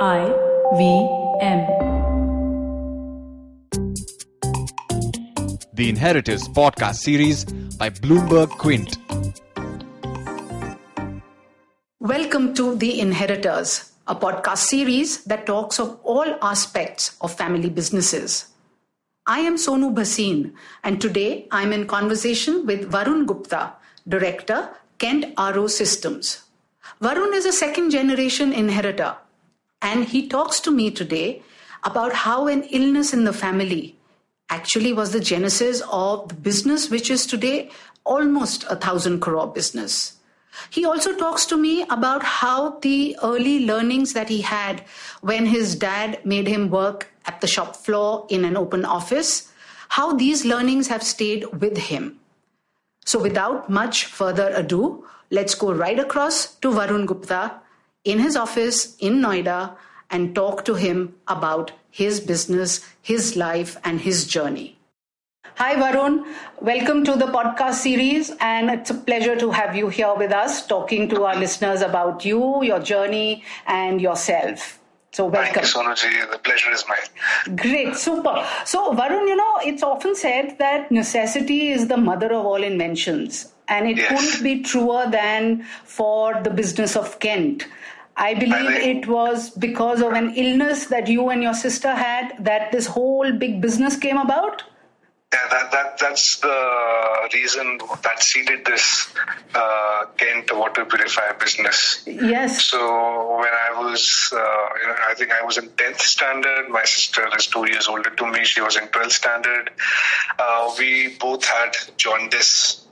I V M. The Inheritors podcast series by Bloomberg Quint. Welcome to The Inheritors, a podcast series that talks of all aspects of family businesses. I am Sonu Bhasin, and today I'm in conversation with Varun Gupta, Director, Kent RO Systems. Varun is a second generation inheritor, and he talks to me today about how an illness in the family actually was the genesis of the business, which is today almost a thousand crore business. He also talks to me about how the early learnings that he had when his dad made him work at the shop floor in an open office, how these learnings have stayed with him. So, without much further ado, let's go right across to Varun Gupta in his office in Noida and talk to him about his business, his life, and his journey. Hi, Varun. Welcome to the podcast series, and it's a pleasure to have you here with us talking to our listeners about you, your journey, and yourself. So, welcome. Thank you, Sonuji. The pleasure is mine. Great, super. So, Varun, you know, it's often said that necessity is the mother of all inventions, and it Yes. couldn't be truer than for the business of Kent. I believe it was because of an illness that you and your sister had that this whole big business came about. Yeah, that, that that's the reason that seeded this uh, Kent water purifier business. Yes. So when I was, uh, you know, I think I was in tenth standard. My sister is two years older to me. She was in twelfth standard. Uh, we both had jaundice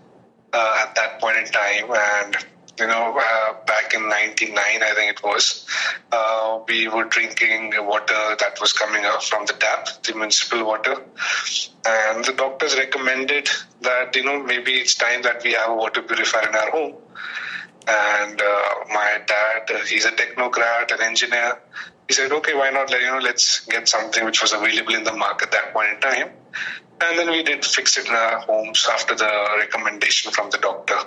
uh, at that point in time, and you know, uh, back in '99, I think it was, uh, we were drinking water that was coming out from the tap, the municipal water, and the doctors recommended that you know maybe it's time that we have a water purifier in our home. And uh, my dad uh, he's a technocrat an engineer. He said okay why not? You know let's get something which was available in the market at that point in time and then we did fix it in our homes after the recommendation from the doctor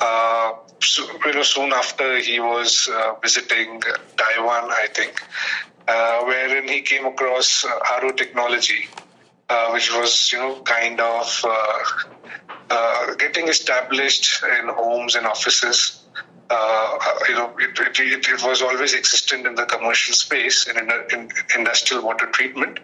uh, so, you know, soon after he was uh, visiting Taiwan, I think, uh, wherein he came across uh, RO technology, uh, which was, you know, kind of uh, getting established in homes and offices. Uh, you know, it, it, it, was always existent in the commercial space in, in, in industrial water treatment,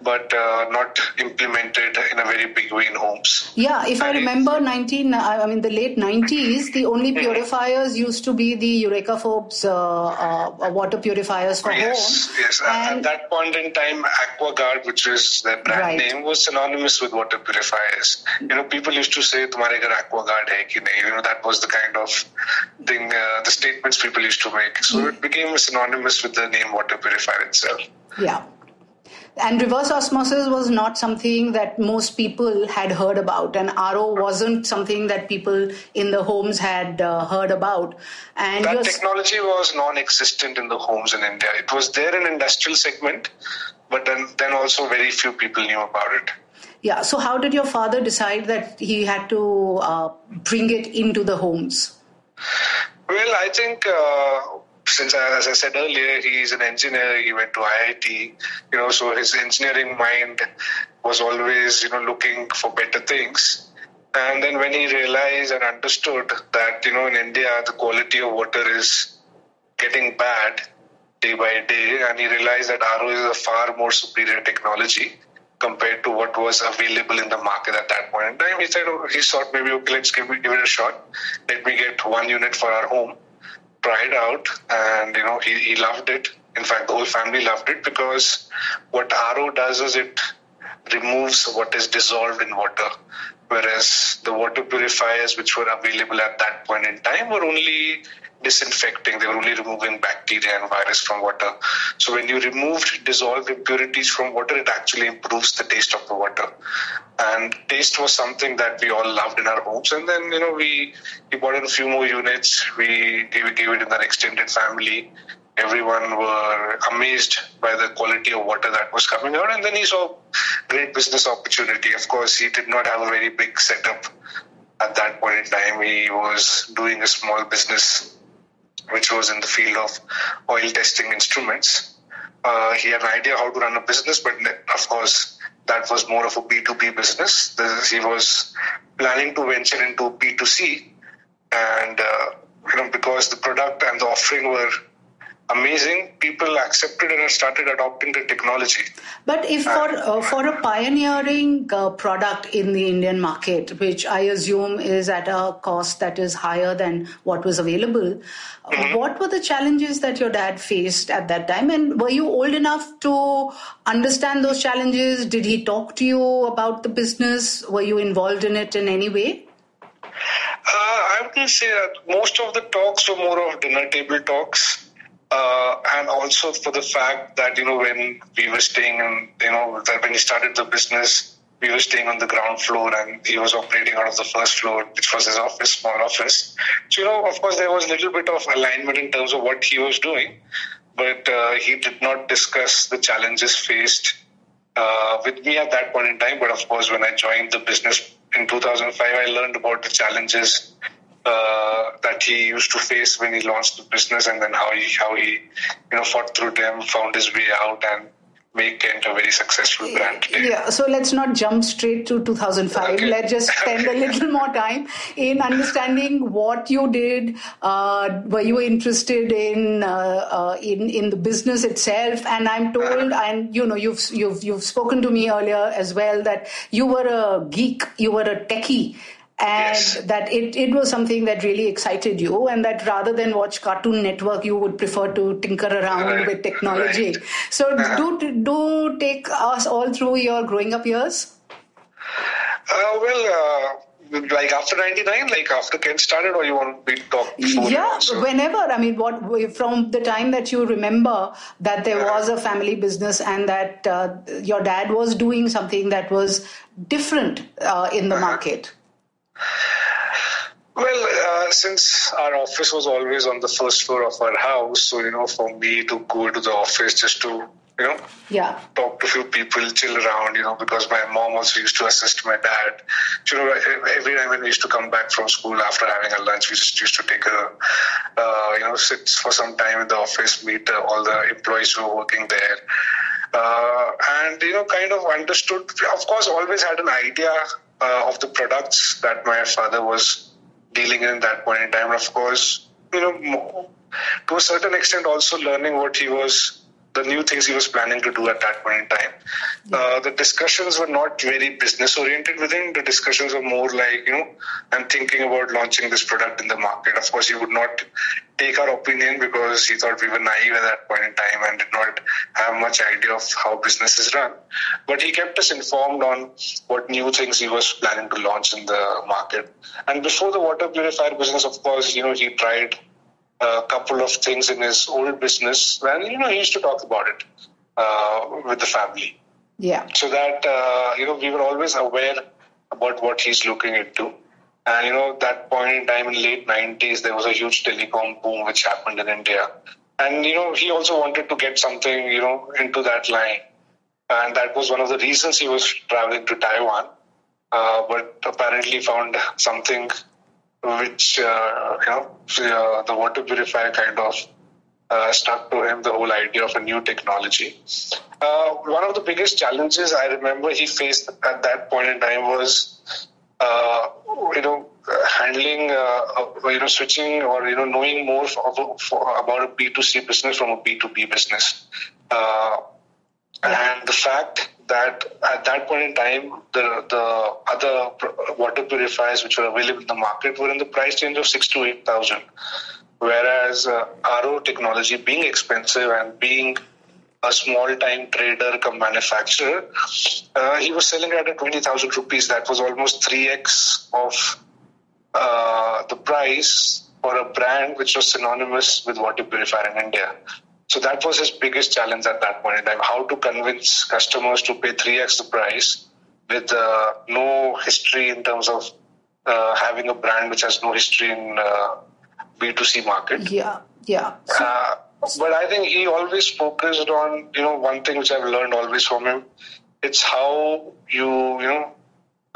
but uh, not implemented in a very big way in homes. Yeah, if I And remember 19, I mean the late 90s, the only purifiers used to be the Eureka Forbes uh, uh, water purifiers for homes. Yes, home. yes. At- And- At that point in time, AquaGuard, which is their brand Right. name, was synonymous with water purifiers. You know, people used to say, "Tumhare ghar AquaGuard hai ki nahi?" You know, that was the kind of thing, uh, the statements people used to make. So it became synonymous with the name water purifier itself. Yeah. And reverse osmosis was not something that most people had heard about, and RO wasn't something that people in the homes had uh, heard about. And That technology was non-existent in the homes in India. It was there in industrial segment, but then, then also very few people knew about it. yeah, so how did your father decide that he had to uh, bring it into the homes? Well, I think uh, since, I, as I said earlier, he's an engineer. He went to IIT, you know, so his engineering mind was always, you know, looking for better things. And then when he realized and understood that, you know, in India the quality of water is getting bad day by day, and he realized that RO is a far more superior technology compared to what was available in the market at that point in time. He said, oh, he thought maybe, okay, let's give, it- give it a shot. Let me get one unit for our home, try it out, and, you know, he, he loved it. In fact, the whole family loved it because what RO does is it removes what is dissolved in water. Whereas the water purifiers which were available at that point in time were only disinfecting, they were only removing bacteria and virus from water. So when you removed dissolved impurities from water, it actually improves the taste of the water. And taste was something that we all loved in our homes. And then, you know, we, we bought in a few more units, we gave, gave it in our extended family everyone were amazed by the quality of water that was coming out and then he saw great business opportunity of course he did not have a very big setup at that point in time he was doing a small business which was in the field of oil testing instruments. Uh, he had an idea how to run a business, but of course, that was more of a B2B business. He was planning to venture into B2C, and uh, you know because the product and the offering were amazing, people accepted and started adopting the technology. But if for uh, for a pioneering uh, product in the Indian market, which I assume is at a cost that is higher than what was available, mm-hmm. what were the challenges that your dad faced at that time? And were you old enough to understand those challenges? Did he talk to you about the business? Were you involved in it in any way? Uh, I wouldn't say that most of the talks were more of dinner table talks uh, and also for the fact that you know when we were staying in you know when he started the business we were staying on the ground floor and he was operating out of the first floor which was his office small office. So you know of course there was a little bit of alignment in terms of what he was doing but uh, he did not discuss the challenges faced uh, with me at that point in time. But of course when i joined the business in 2005 i learned about the challenges uh, that he used to face when he launched the business, and then how he how he you know fought through them, found his way out, and make Kent a very successful brand today. Yeah, so let's not jump straight to 2005. Okay. Let's just spend a little more time in understanding what you did. Uh, were you interested in uh, uh, in in the business itself? And I'm told, uh-huh. and you know, you've you've you've spoken to me earlier as well that you were a geek, you were a techie and yes. that it, it was something that really excited you and that rather than watch cartoon network you would prefer to tinker around right. with technology right. so uh-huh. do do take us all through your growing up years uh, well uh, like after 99 like after kent started or you want to talk before yeah whenever i mean what from the time that you remember that there uh-huh. was a family business and that uh, your dad was doing something that was different uh, in the uh-huh. market well, uh, since our office was always on the first floor of our house, so you know, for me to go to the office just to you know, yeah, talk to a few people, chill around, you know, because my mom also used to assist my dad. You know, every time when we used to come back from school after having a lunch, we just used to take a, uh, you know, sit for some time in the office, meet uh, all the employees who were working there. Uh, and you know, kind of understood. Of course, always had an idea uh, of the products that my father was dealing in at that point in time. And of course, you know, to a certain extent, also learning what he was the new things he was planning to do at that point in time. Uh, the discussions were not very business oriented within. The discussions were more like, you know, I'm thinking about launching this product in the market. Of course, he would not take our opinion because he thought we were naive at that point in time and did not have much idea of how business is run. But he kept us informed on what new things he was planning to launch in the market. And before the water purifier business, of course, you know, he tried a couple of things in his old business, and you know he used to talk about it uh, with the family. Yeah. So that uh, you know we were always aware about what he's looking into. And you know that point in time in late '90s, there was a huge telecom boom which happened in India, and you know he also wanted to get something you know into that line, and that was one of the reasons he was traveling to Taiwan. Uh, but apparently found something which uh, you know uh, the water purifier kind of uh, stuck to him the whole idea of a new technology. Uh, one of the biggest challenges I remember he faced at that point in time was, uh, you know, handling, uh, you know, switching or you know, knowing more for, for, about a B two C business from a B two B business, and the fact that at that point in time, the the other water purifiers which were available in the market were in the price range of six to eight thousand, whereas uh, RO technology, being expensive and being a small time trader come manufacturer, uh, he was selling at twenty thousand rupees. That was almost three x of uh, the price for a brand which was synonymous with water purifier in India. So that was his biggest challenge at that point in time: how to convince customers to pay three x the price with uh, no history in terms of uh, having a brand which has no history in uh, B2C market. Yeah, yeah. So, uh, but I think he always focused on you know one thing which I've learned always from him. It's how you you know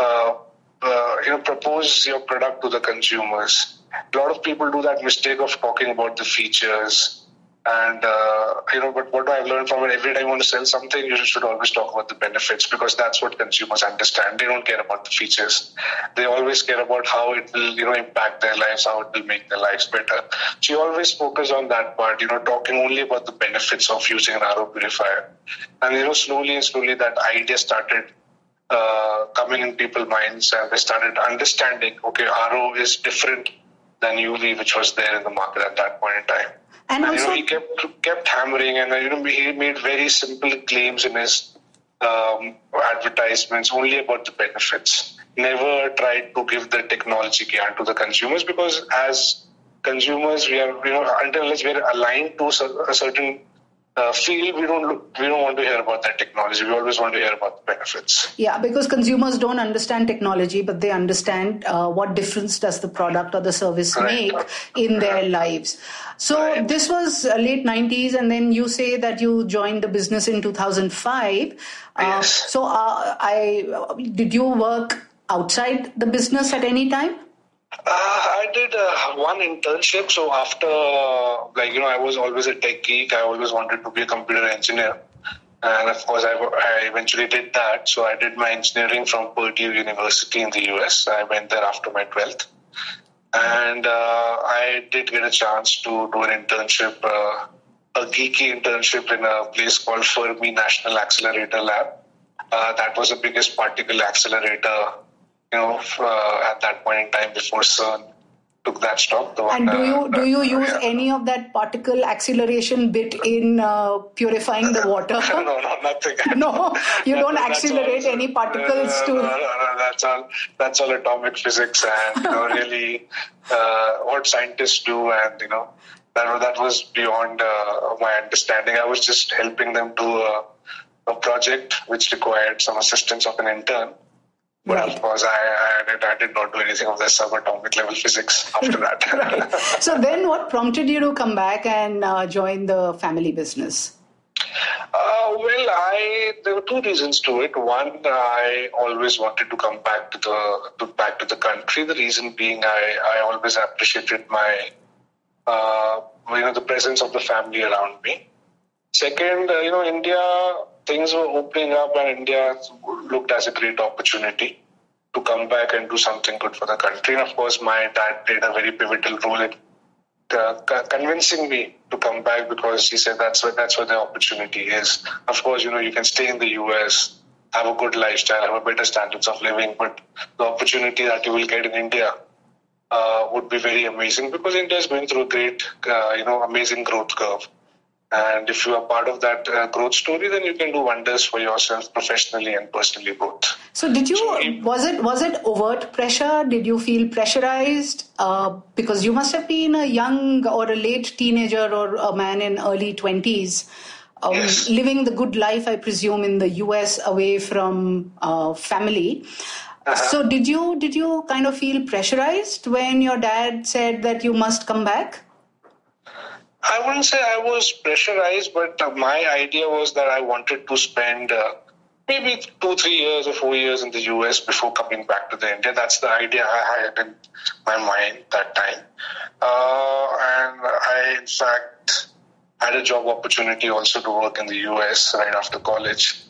uh, uh, you know propose your product to the consumers a lot of people do that mistake of talking about the features and uh, you know, but what do I've learned from it, every time you want to sell something, you should always talk about the benefits because that's what consumers understand. They don't care about the features. They always care about how it will, you know, impact their lives, how it will make their lives better. So you always focus on that part, you know, talking only about the benefits of using an RO purifier. And you know, slowly and slowly that idea started uh, coming in people's minds and they started understanding, okay, RO is different than UV, which was there in the market at that point in time. And, And, also, you know, he kept kept hammering, and you know, he made very simple claims in his um, advertisements only about the benefits. Never tried to give the technology gyan to the consumers because as consumers, we are you know until unless we are aligned to a certain uh, field, we don't look, we don't want to hear about that technology. We always want to hear about the benefits. yeah, because consumers don't understand technology, but they understand uh, what difference does the product or the service Right. make in their lives. So Right. this was uh, late 90s, and then you say that you joined the business in 2005. Uh, Yes. So uh, I did you work outside the business at any time? Uh, I did uh, one internship. So after, uh, like you know, I was always a tech geek. I always wanted to be a computer engineer, and of course, I, I eventually did that. So I did my engineering from Purdue University in the US. I went there after my twelfth, and uh, I did get a chance to do an internship, uh, a geeky internship in a place called Fermi National Accelerator Lab. Uh, that was the biggest particle accelerator, you know, uh, at that point in time before CERN took that stock. The one, And do you uh, do you uh, use yeah. any of that particle acceleration bit in uh, purifying the water? no, no, nothing. No, you don't accelerate all- any particles no, to- No, no, no, that's all. That's all atomic physics, and you know, really, uh, what scientists do, and you know, that that was beyond uh, my understanding. I was just helping them do a, a project which required some assistance of an intern. But Right. of course, I, I, did, I did not do anything of the subatomic level physics after that. Right. So then, what prompted you to come back and uh, join the family business? Uh, well, I there were two reasons to it. One, I always wanted to come back to the to, back to the country. The reason being, I, I always appreciated my uh, you know the presence of the family around me. Second, uh, you know, India things were opening up, and India looked as a great opportunity to come back and do something good for the country. And of course, my dad played a very pivotal role in uh, convincing me to come back because he said that's where that's where the opportunity is. Of course, you know you can stay in the US, have a good lifestyle, have a better standards of living, but the opportunity that you will get in India uh, would be very amazing because India is going through a great, uh, you know, amazing growth curve. And if you are part of that uh, growth story, then you can do wonders for yourself professionally and personally both. So, did you So- was it was it overt pressure? Did you feel pressurized? Uh, because you must have been a young or a late teenager or a man in early twenties. Um, Yes. Living the good life, I presume, in the U.S. away from uh, family. So, did you did you kind of feel pressurized when your dad said that you must come back? I wouldn't say I was pressurized, but uh, my idea was that I wanted to spend uh, maybe two, three years or four years in the US before coming back to the India. That's the idea I had in my mind that time. Uh, and I, in fact, had a job opportunity also to work in the US right after college.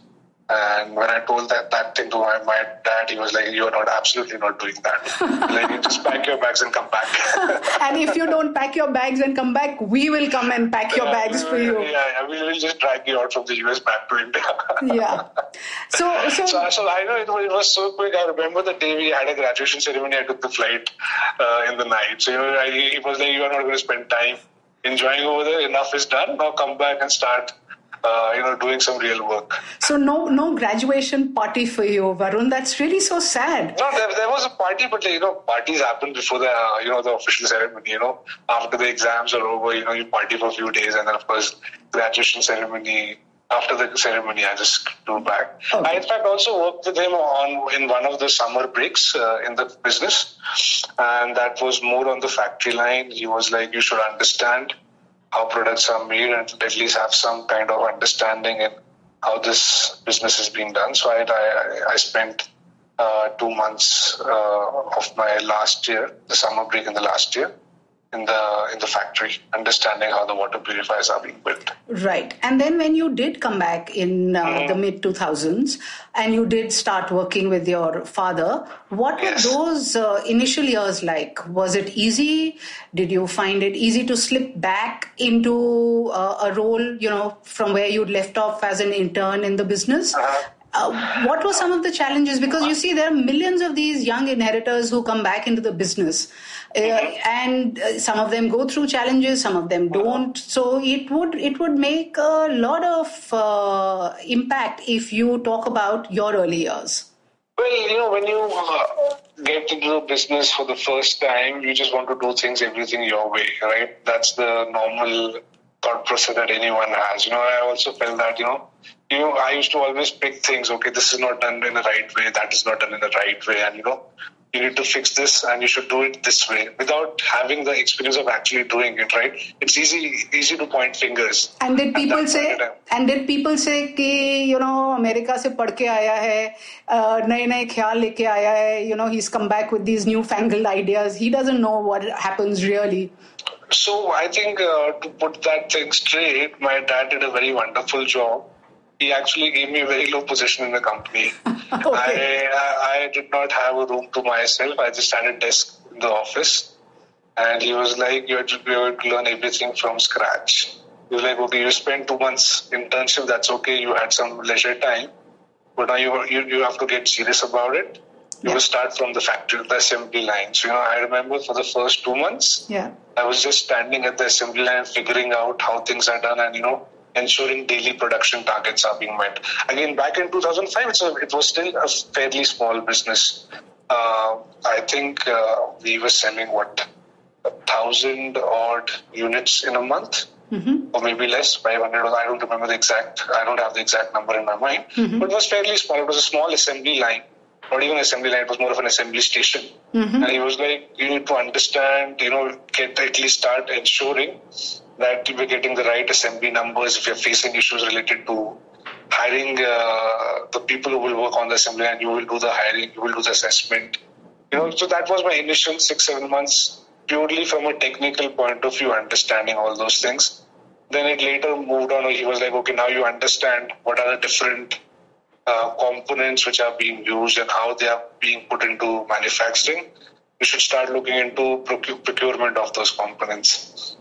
And when I told that, that thing to my, my dad, he was like, "You are not absolutely not doing that. like, you just pack your bags and come back." And if you don't pack your bags and come back, we will come and pack your bags for you. Yeah, yeah, we will just drag you out from the US back to India. Yeah. So, so, So, so I know it was, it was so quick. I remember the day we had a graduation ceremony. I took the flight uh, in the night. So you know, I, it was like you are not going to spend time enjoying over there. Enough is done. Now come back and start, uh, you know, doing some real work. so no, no graduation party for you, Varun. That's really so sad. No, there, there was a party, but you know, parties happen before the uh, you know the official ceremony. You know, after the exams are over, you know, you party for a few days, and then of course, graduation ceremony. After the ceremony, I just flew back. Okay. I in fact also worked with him on in one of the summer breaks uh, in the business, and that was more on the factory line. He was like, "You should understand how products are made, and at least have some kind of understanding in how this business is being done." So I I, I spent uh, two months uh, of my last year, the summer break in the last year in the in the factory, understanding how the water purifiers are being built. Right, and then when you did come back in uh, Mm-hmm. the mid two thousands, and you did start working with your father, what Yes. were those uh, initial years like? Was it easy? Did you find it easy to slip back into uh, a role, you know, from where you'd left off as an intern in the business? Uh-huh. Uh, what were some of the challenges? Because you see, there are millions of these young inheritors who come back into the business, uh, and uh, some of them go through challenges, some of them don't. So it would it would make a lot of uh, impact if you talk about your early years. Well, you know, when you uh, get into the business for the first time, you just want to do things, everything your way, right? That's the normal thought process that anyone has. You know, I also felt that, you know, you know, I used to always pick things, okay, this is not done in the right way, that is not done in the right way, and, you know, you need to fix this and you should do it this way without having the experience of actually doing it, right? It's easy easy to point fingers. And did at people that say point in time. and did people say कि you know America से पढ़ के आया है uh, नए नए ख्याल लेके आया है you know he's come back with these new fangled ideas he doesn't know what happens really so I think uh, to put that thing straight, my dad did a very wonderful job. He actually gave me a very low position in the company. I, I I did not have a room to myself. I just had a desk in the office, and he was like, "You have to, you have to learn everything from scratch." He was like, "Okay, you spent two months internship. That's okay. You had some leisure time, but now you you, you have to get serious about it." You Yeah. start from the factory, the assembly line. So, you know, I remember for the first two months, yeah I was just standing at the assembly line, figuring out how things are done, and you know, ensuring daily production targets are being met. Again, back in 2005, it's a, it was still a fairly small business. Uh, I think uh, we were selling what a thousand odd units in a month. Or maybe less, 500. I don't remember the exact. I don't have the exact number in my mind. But it was fairly small. It was a small assembly line, not even assembly line. It was more of an assembly station. And he was like, "You need to understand. You know, get at least start ensuring that we're getting the right assembly numbers. If you're facing issues related to hiring uh, the people who will work on the assembly line, you will do the hiring, you will do the assessment. You know, so that was my initial six, seven months, purely from a technical point of view, understanding all those things. Then it later moved on. He was like, okay, now you understand what are the different uh, components which are being used and how they are being put into manufacturing. You should start looking into procu- procurement of those components.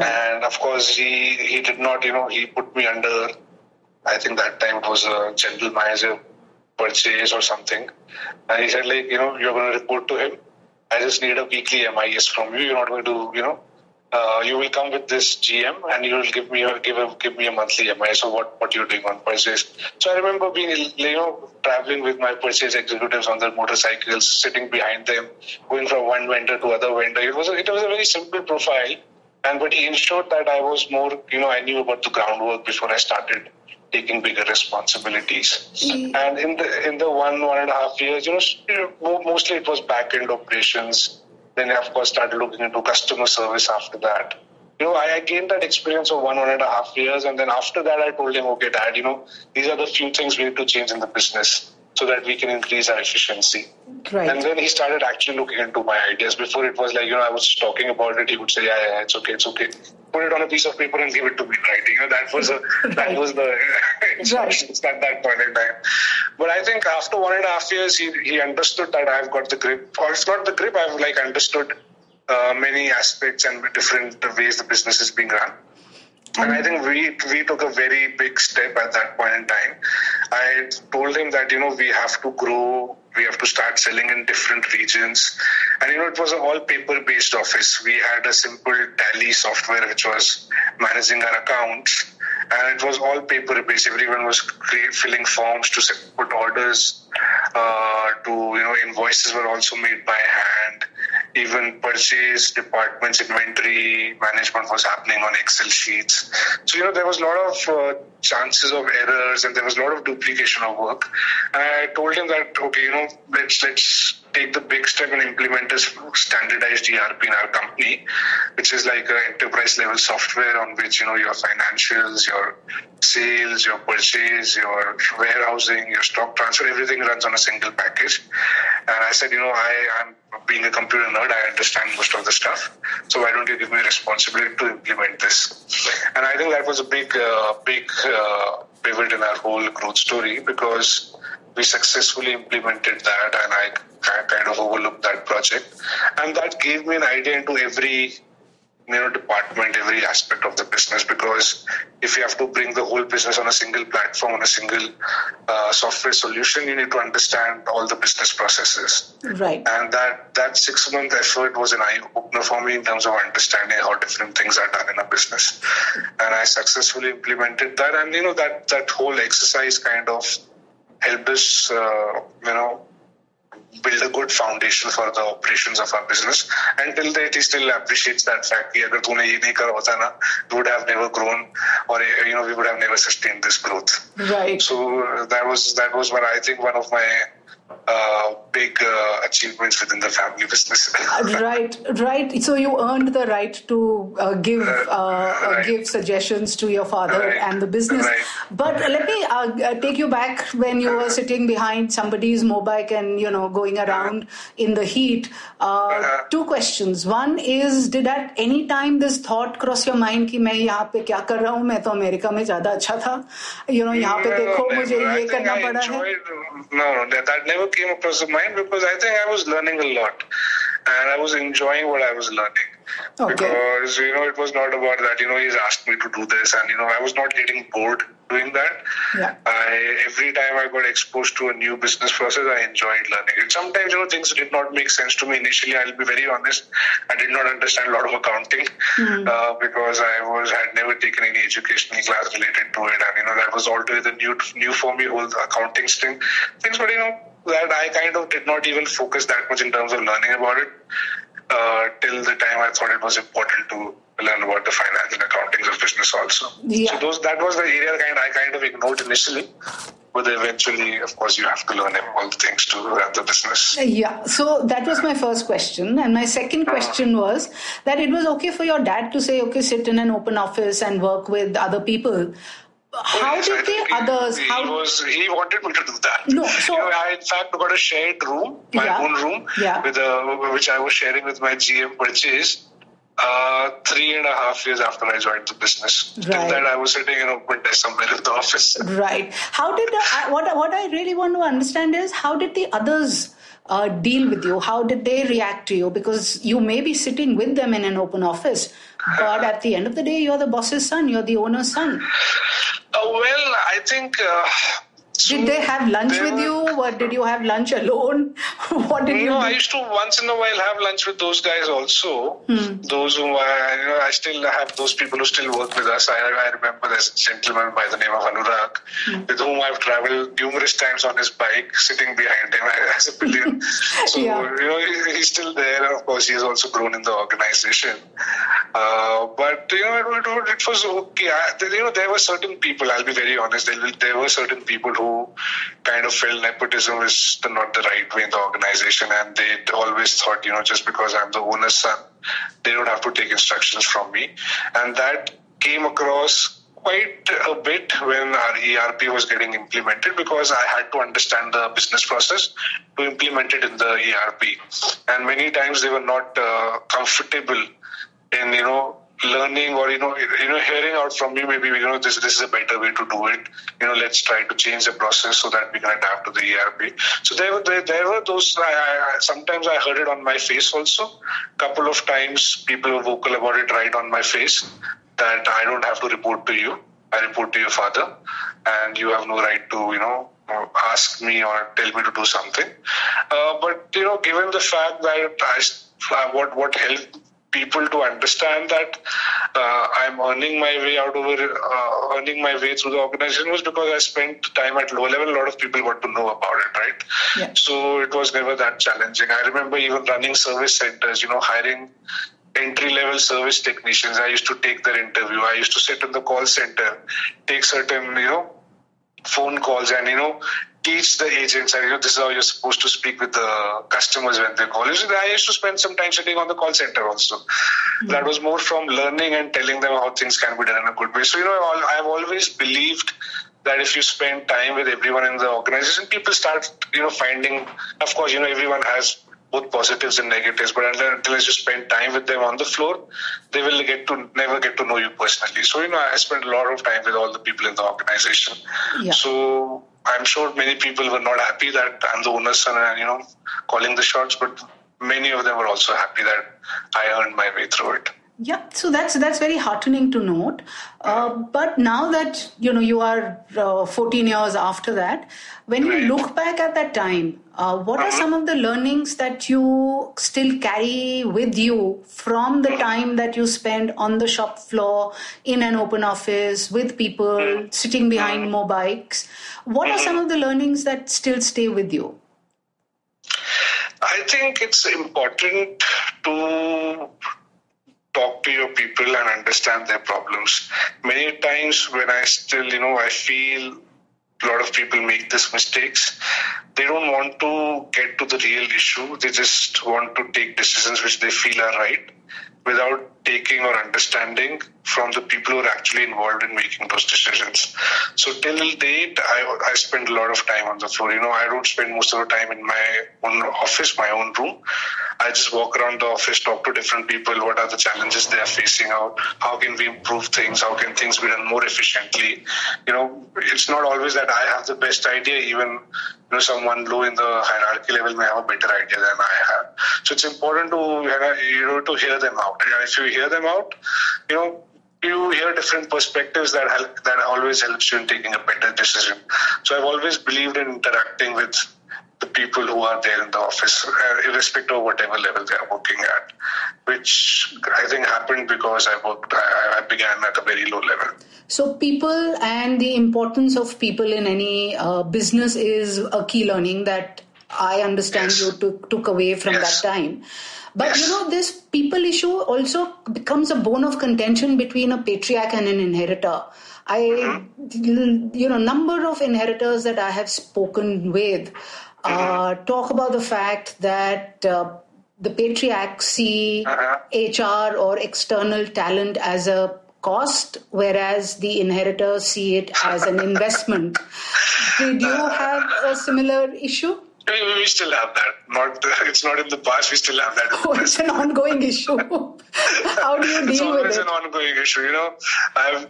And of course, he he did not, you know, he put me under. I think that time it was a general manager purchase or something, and he said like, you know, you're going to report to him. I just need a weekly MIS from you. You're not going to, you know, uh, you will come with this GM and you will give me a give a give me a monthly MIS of what what you're doing on purchase. So I remember being, you know, traveling with my purchase executives on their motorcycles, sitting behind them, going from one vendor to other vendor. It was a, it was a very simple profile, and but he ensured that I was more, you know, I knew about the groundwork before I started taking bigger responsibilities. And in the in the one one and a half years, you know, s- you know, mo- mostly it was back end operations. Then of course started looking into customer service after that. You know, I gained that experience of one one and a half years, and then after that, I told him, okay, Dad, you know, these are the few things we need to change in the business so that we can increase our efficiency. right And then he started actually looking into my ideas. Before it was like, you know, I was talking about it. He would say, yeah, yeah, it's okay, it's okay. Put it on a piece of paper and give it to me, right? You know, that was a, that was the instructions at that point in time. But I think after one and a half years, he, he understood that I've got the grip, or if not the grip, I've like understood uh, many aspects and different ways the business is being run. And I think we we took a very big step at that point in time. I told him that you know we have to grow, we have to start selling in different regions, and you know it was an all paper based office. We had a simple tally software which was managing our accounts, and it was all paper based. Everyone was create, filling forms to put orders, uh, to you know invoices were also made by hand even purchase departments inventory management was happening on excel sheets. So you know there was a lot of uh, chances of errors and there was a lot of duplication of work. And i told him that okay you know let's let's take the big step and implement a standardized ERP in our company, which is like an enterprise level software on which you know your financials, your sales, your purchase, your warehousing, your stock transfer, everything runs on a single package. And I said, you know, I am being a computer nerd, I understand most of the stuff. So why don't you give me responsibility to implement this? And I think that was a big, uh, big uh, pivot in our whole growth story because we successfully implemented that and I kind of overlooked that project. And that gave me an idea into every you know department every aspect of the business because if you have to bring the whole business on a single platform on a single uh, software solution you need to understand all the business processes. Right. And that that six month effort was an eye opener for me in terms of understanding how different things are done in a business. And i successfully implemented that and you know that that whole exercise kind of helped us uh, you know build a good foundation for the operations of our business. Until date, he still appreciates that fact. कि अगर तूने ये नहीं करा होता ना, we would have never grown, or you know, we would have never sustained this growth. Right. So uh, that was that was what I think one of my uh, big uh, achievements within the family business. right, right. So you earned the right to uh, give uh, uh, right. give suggestions to your father Right. and the business. Right. But let me uh, uh, take you back when you were sitting behind somebody's mobike and you know going around in the heat. Uh, Uh-huh. two questions. One is, did at any time this thought cross your mind कि मैं यहाँ पे क्या कर रहा हूँ मैं तो अमेरिका में ज्यादा अच्छा था you know यहाँ पे No, देखो no, मुझे never. I ये think करना I पड़ा है enjoyed, No, no, that, that never came across the mind because I think I was learning a lot. And I was enjoying what I was learning. Okay. Because, you know, it was not about that, you know, he's asked me to do this and, you know, I was not getting bored doing that. Yeah. I, every time I got exposed to a new business process, I enjoyed learning it. Sometimes, you know, things did not make sense to me initially. I'll be very honest. I did not understand a lot of accounting uh, because I was had never taken any educational class related to it, and you know that was altogether new new for me. Whole accounting thing, things, but you know that I kind of did not even focus that much in terms of learning about it uh, till the time I thought it was important to learn about the finance and accounting of business also. Yeah. So those that was the area kind I kind of ignored initially, but eventually, of course, you have to learn all the things to run the business. Yeah, so that was my first question. And my second question was that it was okay for your dad to say, okay, sit in an open office and work with other people. How Yes, did the others, He how, was. He wanted me to do that. No, so- you know, I in fact got a shared room, my Yeah, own room, yeah. with a, which I was sharing with my GM purchase. Uh, three and a half years after I joined the business. Till Right. then, I was sitting in open desk somewhere in the office. right. How did, the, I- what, what I really want to understand is how did the others uh, deal with you? How did they react to you? Because you may be sitting with them in an open office, but at the end of the day, you're the boss's son, you're the owner's son. Uh, I think. Uh, Did they have lunch They with were- you, or did you have lunch alone? what did you No? I used to once in a while have lunch with those guys also. Hmm. Those who I, you know, I still have those people who still work with us. I, I remember there's a gentleman by the name of Anurag, Hmm. with whom I've traveled numerous times on his bike, sitting behind him as a pillion. so Yeah. you know, he- he's still there. And of course, he has also grown in the organization. Uh, but you know, it, it, it was okay. I, you know, there were certain people. I'll be very honest. There, there were certain people who kind of felt nepotism is the, not the right way in the organization, and they always thought, you know, just because I'm the owner's son, they don't have to take instructions from me, and that came across quite a bit when our ERP was getting implemented because I had to understand the business process to implement it in the ERP. And many times they were not uh, comfortable in, you know, learning or you know you know hearing out from me maybe you know this this is a better way to do it. You know let's try to change the process so that we can adapt to the ERP so there were there, there were those I, I, sometimes I heard it on my face also. Couple of times people were vocal about it right on my face that I don't have to report to you. I report to your father. And you have no right to you know ask me or tell me to do something. Uh, but you know given the fact that I, what what helped people to understand that uh, I'm earning my way out over uh, earning my way through the organization was because I spent time at low level. A lot of people got to know about it, right? Yeah. So it was never that challenging. I remember even running service centers, you know, hiring entry level service technicians. I used to take their interview. I used to sit in the call center, take certain, you know, phone calls and you know teach the agents that you know this is how you're supposed to speak with the customers when they call. you. I used to spend some time sitting on the call center also. Mm-hmm. That was more from learning and telling them how things can be done in a good way. So you know, I've always believed that if you spend time with everyone in the organization, people start you know finding. Of course, you know everyone has both positives and negatives. But until you spend time with them on the floor, they will get to never get to know you personally. So you know, I spent a lot of time with all the people in the organization. Yeah. So I'm sure many people were not happy that I'm the owner's son and you know calling the shots, but many of them were also happy that I earned my way through it. Yeah, so that's that's very heartening to note. Uh, but now that you know you are uh, 14 years after that, when you look back at that time, uh, what are some of the learnings that you still carry with you from the time that you spend on the shop floor in an open office with people sitting behind mobiles? What are some of the learnings that still stay with you? I think it's important to talk to your people and understand their problems. Many times when I still, you know, I feel a lot of people make these mistakes. They don't want to get to the real issue. They just want to take decisions which they feel are right without taking or understanding from the people who are actually involved in making those decisions. So till date, I, I spend a lot of time on the floor. You know, I don't spend most of the time in my own office, my own room. I just walk around the office, talk to different people. What are the challenges they are facing out? How can we improve things? How can things be done more efficiently? You know, it's not always that I have the best idea. Even you know, someone low in the hierarchy level may have a better idea than I have. So it's important to you know to hear them out. And if you hear them out, you know you hear different perspectives that help that always helps you in taking a better decision. So I've always believed in interacting with the people who are there in the office, uh, irrespective of whatever level they are working at, which I think happened because I worked, I, I began at a very low level. So, people and the importance of people in any uh, business is a key learning that I understand yes. you took, took away from yes. that time. But you know, this people issue also becomes a bone of contention between a patriarch and an inheritor. I, mm-hmm. you know, number of inheritors that I have spoken with uh, talk about the fact that uh, the patriarchs see. HR or external talent as a cost, whereas the inheritors see it as an investment. Did you have a similar issue? we still have that. Not it's not in the past. We still have that. Oh, it's an ongoing issue. How do you deal it's with it? It's an ongoing issue. You know, I've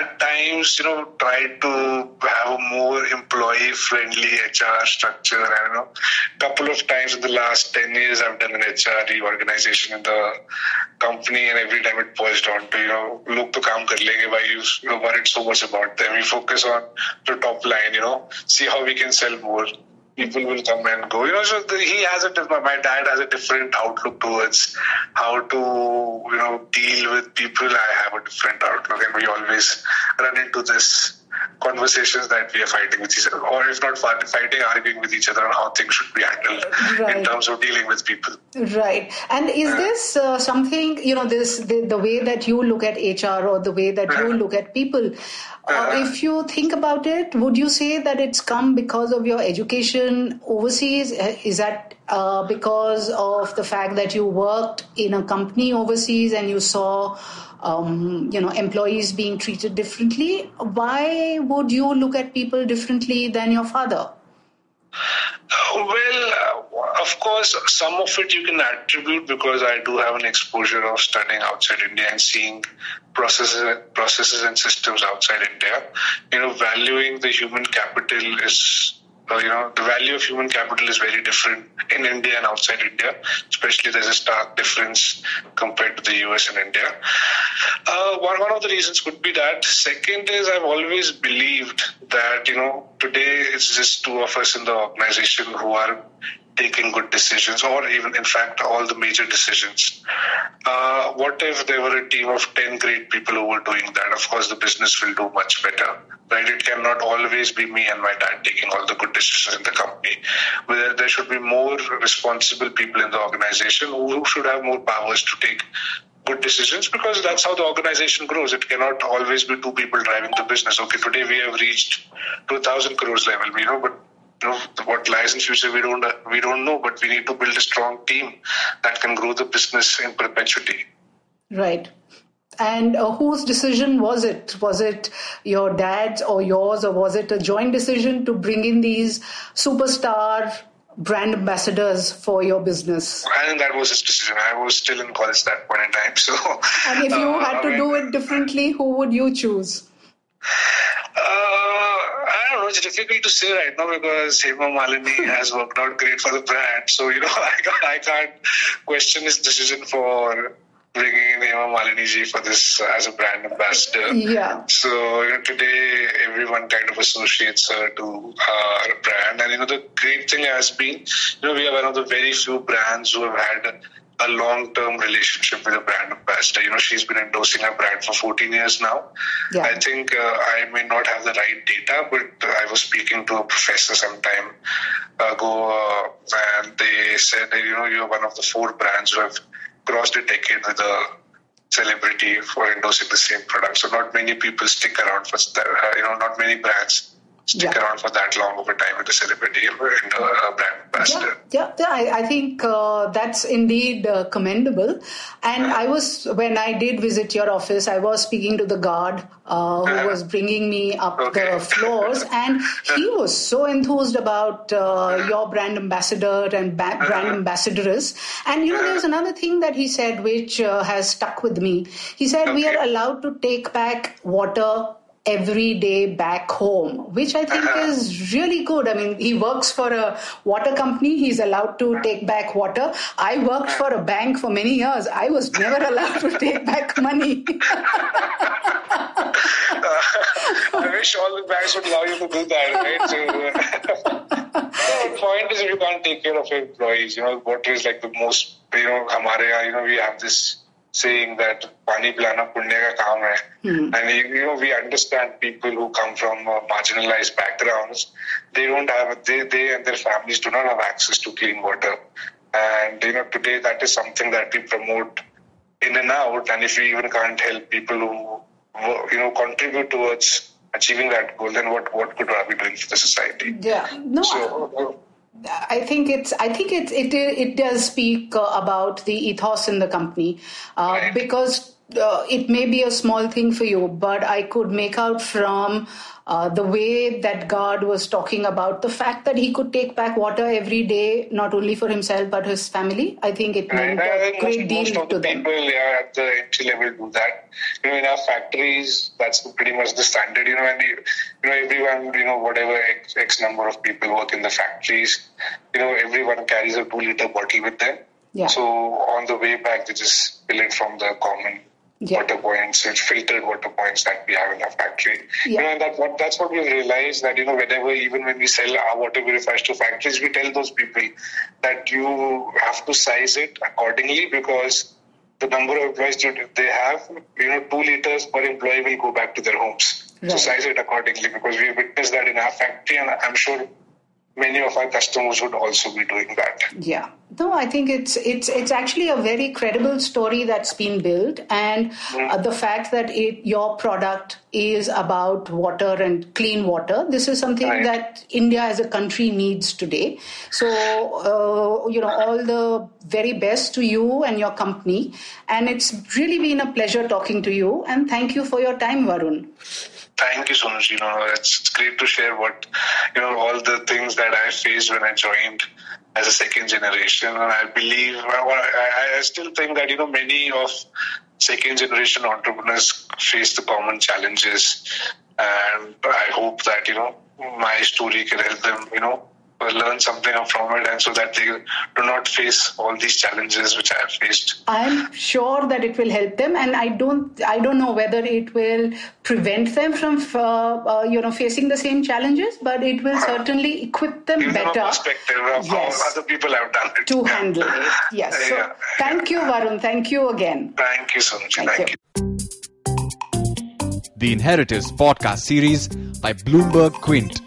at times you know tried to have a more employee-friendly HR structure. I don't know. Couple of times in the last ten years, I've done an HR reorganization in the company, and every time it boils down to you know, look to काम कर लेंगे. Why you, you know, worried so much about them? We focus on the top line. You know, see how we can sell more people will come and go. You know, so the, he has a. My dad has a different outlook towards how to you know deal with people. I have a different outlook, and we always run into this conversations that we are fighting with each other, or if not fighting, arguing with each other on how things should be handled right. in terms of dealing with people. Right. And is uh, this uh, something, you know, this the, the, way that you look at HR or the way that uh, you look at people? Uh, if you think about it, would you say that it's come because of your education overseas? Uh, is that uh, because of the fact that you worked in a company overseas and you saw um, you know employees being treated differently. Why would you look at people differently than your father? Well uh, of course some of it you can attribute because i do have an exposure of studying outside india and seeing processes processes and systems outside india. You know valuing the human capital is uh, you know, the value of human capital is very different in India and outside India. Especially, there's a stark difference compared to the US and India. Uh, one, one of the reasons could be that. Second is I've always believed that, you know, today it's just two of us in the organization who are taking good decisions, or even, in fact, all the major decisions. Uh, what if there were a team of 10 great people who were doing that? Of course, the business will do much better, right? It cannot always be me and my dad taking all the good decisions in the company. Where there should be more responsible people in the organization who should have more powers to take good decisions because that's how the organization grows. It cannot always be two people driving the business. Okay, today we have reached 2,000 crores level, you know, but you know what lies in future we don't we don't know, but we need to build a strong team that can grow the business in perpetuity. Right. And uh, whose decision was it? Was it your dad's or yours, or was it a joint decision to bring in these superstar brand ambassadors for your business? I think that was his decision. I was still in college at that point in time. So, and if you uh, had to I mean, do it differently, who would you choose? Uh, don't know. It's difficult to say right now because Hema Malini has worked out great for the brand. So you know, I can't, I can't question his decision for bringing in Hema Malini ji for this as a brand ambassador. Yeah. So you know, today everyone kind of associates her to our brand, and you know the great thing has been, you know, we are one of the very few brands who have had a long-term relationship with a brand ambassador. You know, she's been endorsing our brand for 14 years now. Yeah. I think uh, I may not have the right data, but I was speaking to a professor some time ago, uh, and they said that you know you're one of the four brands who have crossed a decade with a celebrity for endorsing the same product. So not many people stick around for. Uh, you know, not many brands stick yeah. around for that long of a time with a celebrity and a brand ambassador. Yeah, yeah, yeah I, I, think uh, that's indeed uh, commendable. And. I was, when I did visit your office, I was speaking to the guard uh, who uh-huh. was bringing me up okay. the floors, and he was so enthused about uh, uh-huh. your brand ambassador and ba- uh-huh. brand ambassadoress. And you know, there's another thing that he said which uh, has stuck with me. He said, okay. We are allowed to take back water every day back home, which I think uh-huh. is really good. I mean, he works for a water company. He's allowed to take back water. I worked for a bank for many years. I was never allowed to take back money. I wish all the banks would allow you to do that, right? So, the point is, if you can't take care of your employees, you know, water is like the most, you know, hamare, you know, we have this saying that pani pilana punya ka kaam hai. Mm. And you know, we understand people who come from uh, marginalized backgrounds. They don't have, they, they and their families do not have access to clean water. And you know, today that is something that we promote in and out. And if we even can't help people who, you know, contribute towards achieving that goal, then what, what could we be doing for the society? Yeah. No. So, uh, I think it's. I think it it it does speak uh, about the ethos in the company, uh, because uh, it may be a small thing for you, but I could make out from uh, the way that God was talking about the fact that he could take back water every day, not only for himself but his family. I think it meant a great most, deal most of to the them. People yeah, at the entry level do that. You know, in our factories, that's pretty much the standard. You know, and you, you know everyone, you know, whatever X, X number of people work in the factories, you know, everyone carries a two liter bottle with them. Yeah. So on the way back, they just fill it from the common yeah. water points, it's filtered water points that we have in our factory. Yeah. You know, and that what that's what we realized that you know whenever even when we sell our water purifiers to factories, we tell those people that you have to size it accordingly because the number of employees that they have, you know, two liters per employee will go back to their homes. Right. So size it accordingly because we witnessed that in our factory, and I'm sure many of our customers would also be doing that. Yeah. No, I think it's it's it's actually a very credible story that's been built, and mm. uh, the fact that it your product is about water and clean water. This is something right. that India as a country needs today. So uh, you know all the very best to you and your company, and it's really been a pleasure talking to you. And thank you for your time, Varun thank you so much. You know, it's, it's great to share what, you know, all the things that I faced when I joined as a second generation. And I believe, I, I still think that, you know, many of second generation entrepreneurs face the common challenges. And I hope that, you know, my story can help them, you know, learn something from it and so that they do not face all these challenges which I have faced. I'm sure that it will help them and I don't I don't know whether it will prevent them from uh, uh, you know facing the same challenges but it will certainly equip them Give better them perspective of yes. how other people have done it. To handle it. Yes. So yeah. thank you Varun. Thank you again. Thank you so much. Thank, thank you. you. The Inheritors podcast series by Bloomberg Quint.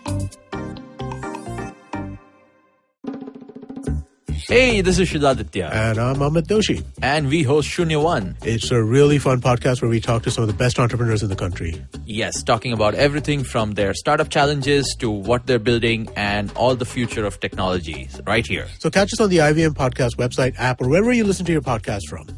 Hey, this is Shiladitya. And I'm Amit Doshi. And we host Shunya One. It's a really fun podcast where we talk to some of the best entrepreneurs in the country. Yes, talking about everything from their startup challenges to what they're building and all the future of technologies right here. So catch us on the IVM Podcast website, app, or wherever you listen to your podcast from.